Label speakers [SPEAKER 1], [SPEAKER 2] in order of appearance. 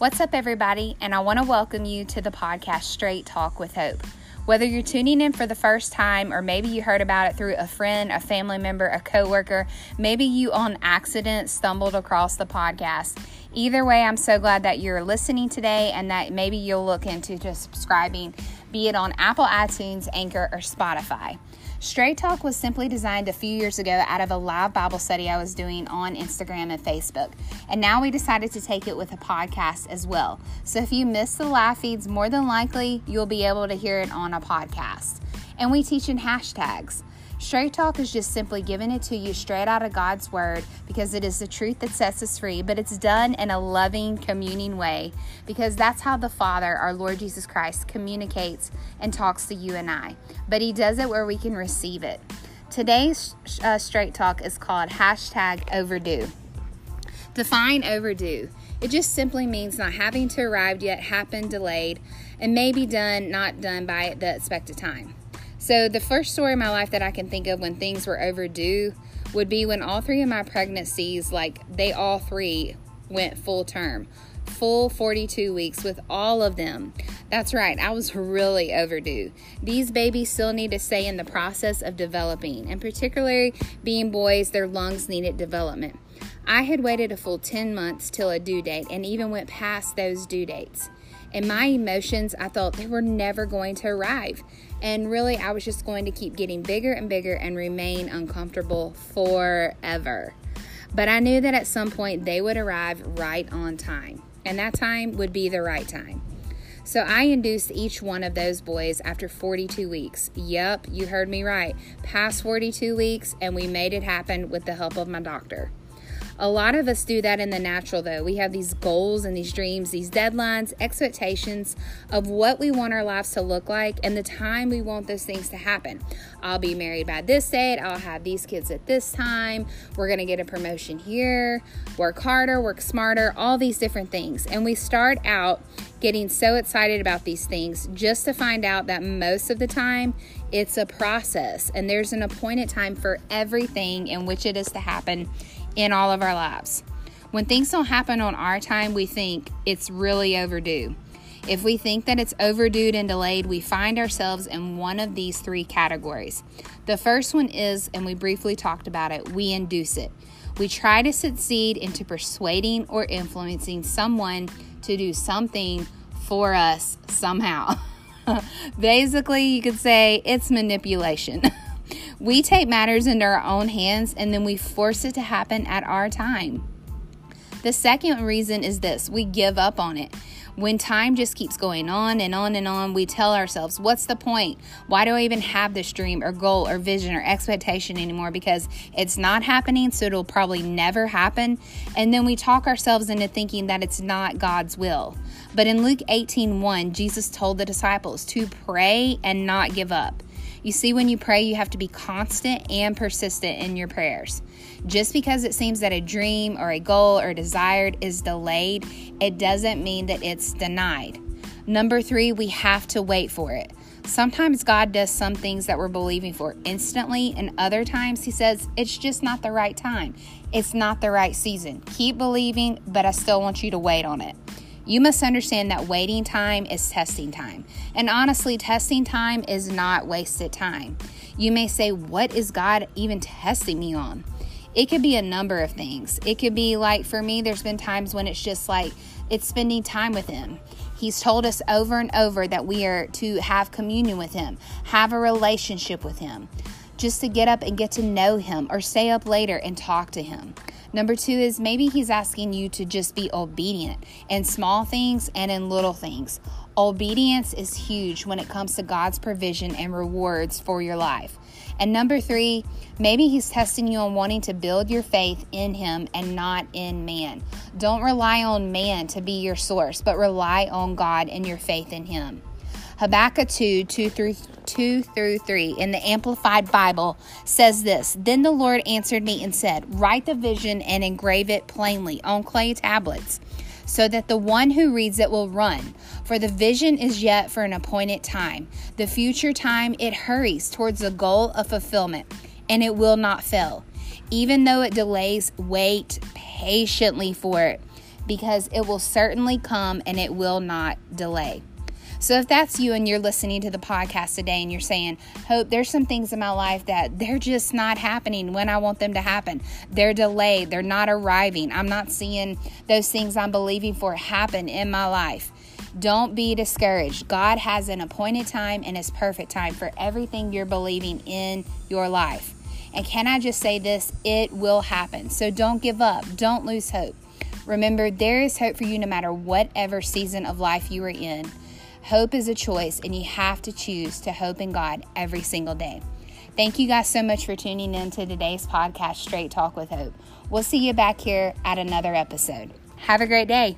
[SPEAKER 1] What's up, everybody? And I want to welcome you to the podcast Straight Talk with Hope. Whether you're tuning in for the first time or maybe you heard about it through a friend, a family member, a coworker, maybe you on accident stumbled across the podcast. Either way, I'm so glad that you're listening today and that maybe you'll look into just subscribing, be it on Apple iTunes, Anchor, or Spotify. Straight Talk was simply designed a few years ago out of a live Bible study I was doing on Instagram and Facebook. And now we decided to take it with a podcast as well. So if you miss the live feeds, more than likely you'll be able to hear it on a podcast. And we teach in hashtags. Straight Talk is just simply giving it to you straight out of God's Word because it is the truth that sets us free, but it's done in a loving, communing way because that's how the Father, our Lord Jesus Christ, communicates and talks to you and I. But He does it where we can receive it. Today's uh, Straight Talk is called hashtag overdue. Define overdue. It just simply means not having to arrive yet, happened, delayed, and may be done, not done by the expected time. So, the first story in my life that I can think of when things were overdue would be when all three of my pregnancies, like they all three went full term, full 42 weeks with all of them. That's right, I was really overdue. These babies still need to stay in the process of developing, and particularly being boys, their lungs needed development. I had waited a full 10 months till a due date and even went past those due dates. In my emotions, I thought they were never going to arrive. And really, I was just going to keep getting bigger and bigger and remain uncomfortable forever. But I knew that at some point they would arrive right on time, and that time would be the right time. So I induced each one of those boys after 42 weeks. Yep, you heard me right. Past 42 weeks, and we made it happen with the help of my doctor. A lot of us do that in the natural, though. We have these goals and these dreams, these deadlines, expectations of what we want our lives to look like and the time we want those things to happen. I'll be married by this date. I'll have these kids at this time. We're going to get a promotion here. Work harder, work smarter, all these different things. And we start out getting so excited about these things just to find out that most of the time it's a process and there's an appointed time for everything in which it is to happen in all of our lives. When things don't happen on our time, we think it's really overdue. If we think that it's overdue and delayed, we find ourselves in one of these three categories. The first one is, and we briefly talked about it, we induce it. We try to succeed into persuading or influencing someone to do something for us somehow. Basically, you could say it's manipulation. We take matters into our own hands and then we force it to happen at our time. The second reason is this we give up on it. When time just keeps going on and on and on, we tell ourselves, What's the point? Why do I even have this dream or goal or vision or expectation anymore? Because it's not happening, so it'll probably never happen. And then we talk ourselves into thinking that it's not God's will. But in Luke 18 1, Jesus told the disciples to pray and not give up. You see, when you pray, you have to be constant and persistent in your prayers. Just because it seems that a dream or a goal or desired is delayed, it doesn't mean that it's denied. Number three, we have to wait for it. Sometimes God does some things that we're believing for instantly, and other times He says, It's just not the right time. It's not the right season. Keep believing, but I still want you to wait on it. You must understand that waiting time is testing time. And honestly, testing time is not wasted time. You may say, What is God even testing me on? It could be a number of things. It could be like for me, there's been times when it's just like it's spending time with Him. He's told us over and over that we are to have communion with Him, have a relationship with Him, just to get up and get to know Him or stay up later and talk to Him. Number two is maybe he's asking you to just be obedient in small things and in little things. Obedience is huge when it comes to God's provision and rewards for your life. And number three, maybe He's testing you on wanting to build your faith in Him and not in man. Don't rely on man to be your source, but rely on God and your faith in Him. Habakkuk 2 2 through, 2 through 3 in the Amplified Bible says this Then the Lord answered me and said, Write the vision and engrave it plainly on clay tablets, so that the one who reads it will run. For the vision is yet for an appointed time. The future time it hurries towards the goal of fulfillment, and it will not fail. Even though it delays, wait patiently for it because it will certainly come and it will not delay. So if that's you and you're listening to the podcast today and you're saying, Hope, there's some things in my life that they're just not happening when I want them to happen. They're delayed, they're not arriving. I'm not seeing those things I'm believing for happen in my life. Don't be discouraged. God has an appointed time and His perfect time for everything you're believing in your life. And can I just say this? It will happen. So don't give up. Don't lose hope. Remember, there is hope for you no matter whatever season of life you are in. Hope is a choice, and you have to choose to hope in God every single day. Thank you guys so much for tuning in to today's podcast, Straight Talk with Hope. We'll see you back here at another episode. Have a great day.